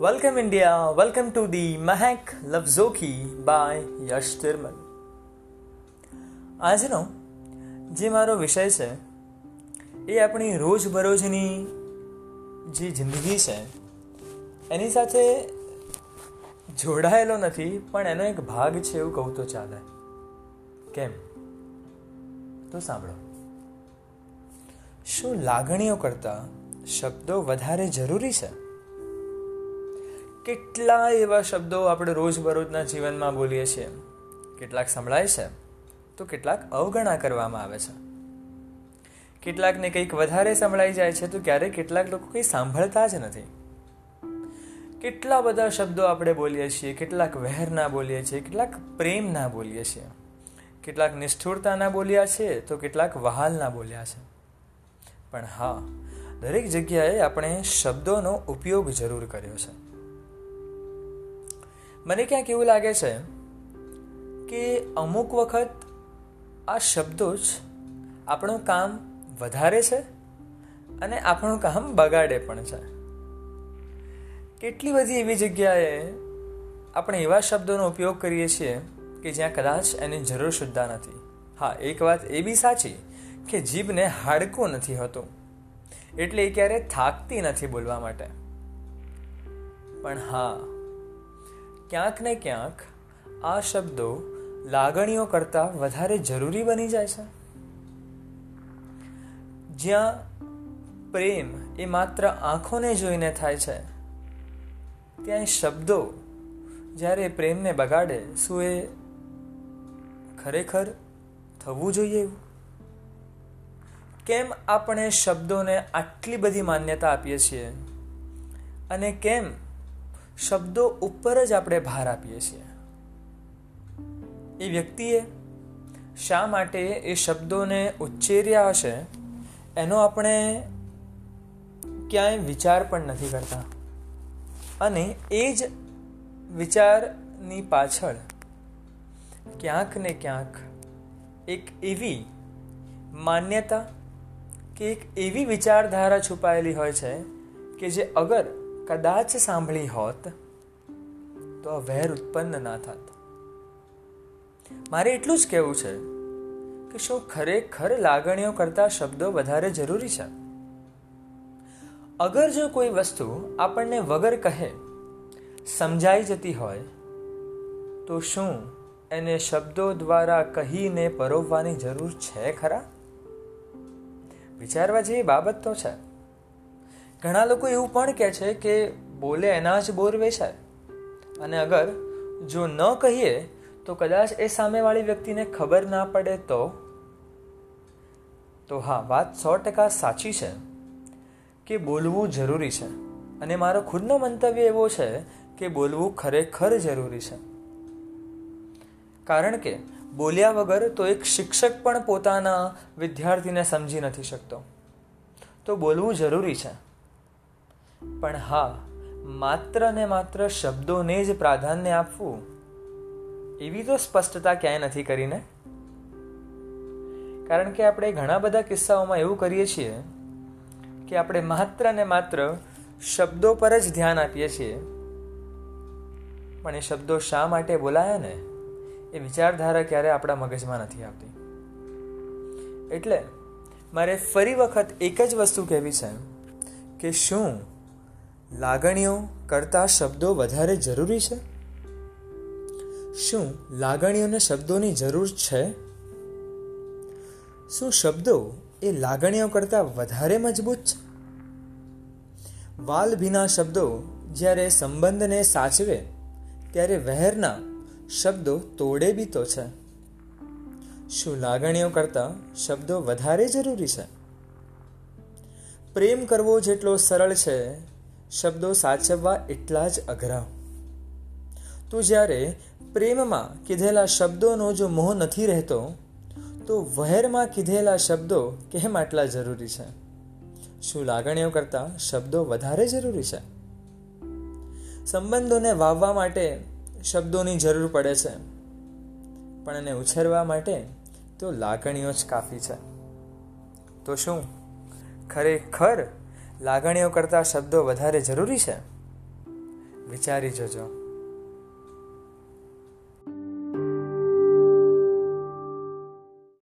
Welcome India welcome to the Mahek લફઝોખી by Yash Tirmal આજનો જે મારો વિષય છે, એ આપણી રોજબરોજની જે જિંદગી છે, એની સાથે જોડાયેલો નથી, પણ એનો એક ભાગ છે એવું કહું તો ચાલે. કેમ? તો સાંભળો. શું લાગણીઓ કરતાં શબ્દો વધારે જરૂરી છે? કેટલા એવા શબ્દો આપણે રોજબરોજના જીવનમાં બોલીએ છીએ? કેટલાક સંભળાય છે? તો કેટલાક અવગણા કરવામાં આવે છે. કેટલાકને કંઈક વધારે સંભળાઈ જાય છે, તો ક્યારેક કેટલાક લોકો કંઈ સાંભળતા જ નથી. કેટલા બધા શબ્દો આપણે બોલીએ છીએ, કેટલાક વહેરના બોલીએ છીએ, કેટલાક પ્રેમના બોલીએ છીએ. કેટલાક નિષ્ઠુરતાના બોલ્યા છે, તો કેટલાક વહાલના બોલ્યા છે. પણ હા, દરેક જગ્યાએ આપણે શબ્દોનો ઉપયોગ જરૂર કર્યો છે. મને ક્યાંક એવું લાગે છે કે અમુક વખત આ શબ્દો જ આપણું કામ વધારે છે અને આપણું કામ બગાડે પણ છે. કેટલી બધી એવી જગ્યાએ આપણે એવા શબ્દોનો ઉપયોગ કરીએ છીએ કે જ્યાં કદાચ એની જરૂર સુદ્ધા નથી. હા, એક વાત એ બી સાચી કે જીભને હાડકું નથી હોતું. એટલે એ ક્યારે થાકતી નથી બોલવા માટે. પણ હા ક્યાંક ને ક્યાંક આ શબ્દો લાગણીઓ કરતાં વધારે જરૂરી બની જાય છે. જ્યાં પ્રેમ એ માત્ર આંખોને જોઈને થાય છે, ત્યાં શબ્દો જ્યારે પ્રેમને બગાડે, શું એ ખરેખર થવું જોઈએ એવું? કેમ આપણે શબ્દોને આટલી બધી માન્યતા આપીએ છીએ? અને કેમ શબ્દો ઉપર જ આપણે ભાર આપીએ છીએ. એ વ્યક્તિએ શા માટે એ શબ્દોને ઉચ્ચેર્યા હશે, એનો આપણે ક્યાંય વિચાર પણ નથી કરતા. અને એ જ વિચારની પાછળ ક્યાંક ને ક્યાંક એક એવી માન્યતા કે એક એવી વિચારધારા છુપાયેલી હોય છે કે જે અગર કદાચ સાંભળી હોત તો આ વહેર ઉત્પન્ન ના થાત. મારે એટલું જ કહેવું છે કે શું ખરેખર લાગણીઓ કરતા શબ્દો વધારે જરૂરી છે? અગર જો કોઈ વસ્તુ આપણને વગર કહે, સમજાઈ જતી હોય, તો શું એને શબ્દો દ્વારા કહીને પરોવવાની જરૂર છે ખરા? વિચારવા જેવી બાબત તો છે. ઘણા લોકો એવું પણ કહે છે કે બોલે એના જ બોર વેચાય. અને અગર જો ન કહીએ, તો કદાચ એ સામેવાળી વ્યક્તિને ખબર ના પડે તો? તો હા, વાત સો ટકા સાચી છે કે બોલવું જરૂરી છે. અને મારો ખુદનો મંતવ્ય એવો છે કે બોલવું ખરેખર જરૂરી છે. કારણ કે બોલ્યા વગર તો એક શિક્ષક પણ પોતાના વિદ્યાર્થીને સમજી નથી શકતો. તો બોલવું જરૂરી છે. પણ હા માત્ર ને માત્ર શબ્દોને જ પ્રાધાન્ય આપવું, એવી તો સ્પષ્ટતા ક્યાંય નથી કરીને? કારણ કે આપણે ઘણા બધા કિસ્સાઓમાં એવું કરીએ છીએ કે આપણે માત્ર ને માત્ર શબ્દો પર જ ધ્યાન આપીએ છીએ. પણ એ શબ્દો શા માટે બોલાયા ને? એ વિચારધારા ક્યારે આપણા મગજમાં નથી આવતી. એટલે મારે ફરી વખત એક જ વસ્તુ કહેવી છે કે શું લાગણીઓ કરતા શબ્દો વધારે જરૂરી છે? શું લાગણીઓને શબ્દોની જરૂર છે? શું શબ્દો એ લાગણીઓ કરતાં વધારે મજબૂત છે? વાલ ભીના શબ્દો જ્યારે સંબંધને સાચવે, ત્યારે વહેરના શબ્દો તોડે બી તો છે. શું લાગણીઓ કરતાં શબ્દો વધારે જરૂરી છે? પ્રેમ કરવો જેટલો સરળ છે શબ્દો સાચવવા એટલા જ અઘરા. તો જ્યારે પ્રેમમાં કીધેલા શબ્દોનો જો મોહ નથી રહેતો, તો વહેરમાં કીધેલા શબ્દો કેમ આટલા જરૂરી છે? શું લાગણીઓ કરતાં શબ્દો વધારે જરૂરી છે? સંબંધોને વાવવા માટે શબ્દોની જરૂર પડે છે, પણ એને ઉછેરવા માટે તો લાગણીઓ જ કાફી છે. તો શું? ખરેખર લાગણીઓ કરતાં શબ્દો વધારે જરૂરી છે? વિચારી જજો.